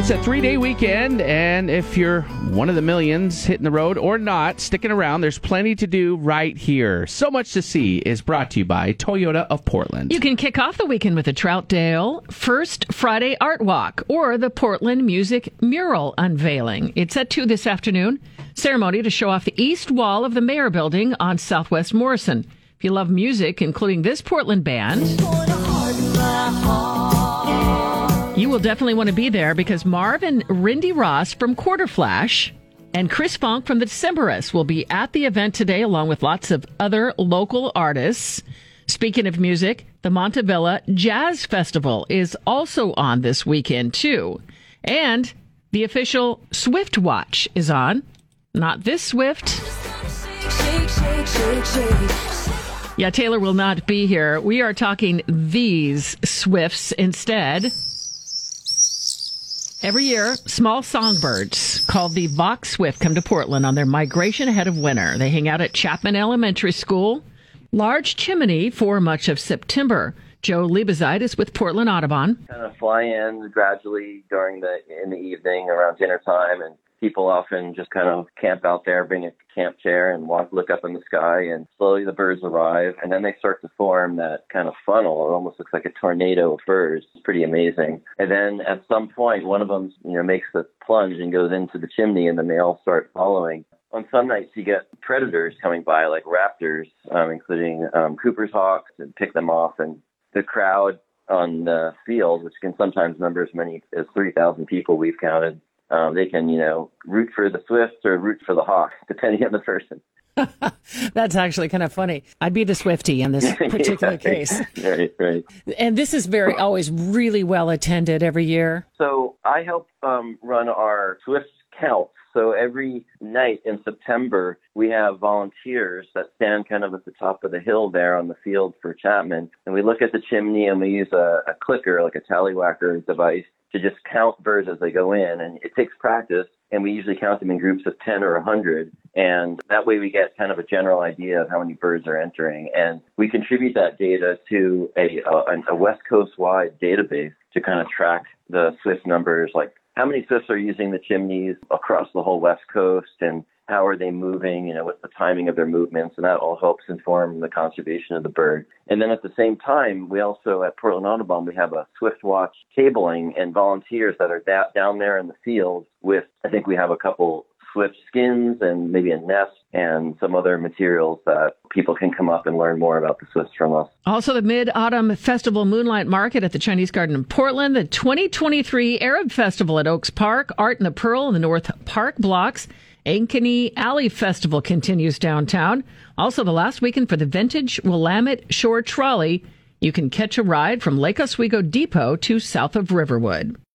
It's a three day weekend, and if you're one of the millions hitting the road or not, sticking around, there's plenty to do right here. So Much to See is brought to you by Toyota of Portland. You can kick off the weekend with the Troutdale First Friday Art Walk or the Portland Music Mural Unveiling. It's at 2 this afternoon. Ceremony to show off the east wall of the Mayor Building on Southwest Morrison. If you love music, including this Portland band, will definitely want to be there because Marv and Rindy Ross from Quarterflash and Chris Funk from the Decemberists will be at the event today, along with lots of other local artists. Speaking of music, the Montavilla Jazz Festival is also on this weekend, too. And the official Swift Watch is on. Not this Swift. Yeah, Taylor will not be here. We are talking these Swifts instead. Every year, small songbirds called the Vaux's Swift come to Portland on their migration ahead of winter. They hang out at Chapman Elementary School, Large Chimney for much of September. Joe Liebezeit is with Portland Audubon. Kind of fly in gradually during the in the evening around dinner time, and people often just kind of camp out there, bring a camp chair, and walk, look up in the sky, and slowly the birds arrive, and then they start to form that kind of funnel. It almost looks like a tornado of birds. It's pretty amazing. And then at some point, one of them, you know, makes the plunge and goes into the chimney, and then they all start following. On some nights, you get predators coming by, like raptors, um, including um, Cooper's hawks, and pick them off. And the crowd on the field, which can sometimes number as many as 3,000 people we've counted, um, they can, you know, root for the Swifts or root for the Hawks, depending on the person. That's actually kind of funny. I'd be the Swifty in this particular yeah, case. Right, right. And this is very always really well attended every year. So I help um, run our Swift counts. So every night in September, we have volunteers that stand kind of at the top of the hill there on the field for Chapman. And we look at the chimney and we use a, a clicker, like a tallywhacker device, to just count birds as they go in. And it takes practice. And we usually count them in groups of 10 or 100. And that way we get kind of a general idea of how many birds are entering. And we contribute that data to a, uh, a, a West Coast wide database to kind of track the Swift numbers, like how many Swifts are using the chimneys across the whole West Coast and how are they moving, you know, what's the timing of their movements, and that all helps inform the conservation of the bird. And then at the same time, we also at Portland Audubon, we have a Swift Watch cabling and volunteers that are da- down there in the field with, I think we have a couple swift skins and maybe a nest and some other materials that people can come up and learn more about the swifts from us. Also, the Mid Autumn Festival Moonlight Market at the Chinese Garden in Portland, the 2023 Arab Festival at Oaks Park, Art in the Pearl in the North Park blocks. Ankeny Alley Festival continues downtown. Also, the last weekend for the vintage Willamette Shore Trolley. You can catch a ride from Lake Oswego Depot to south of Riverwood.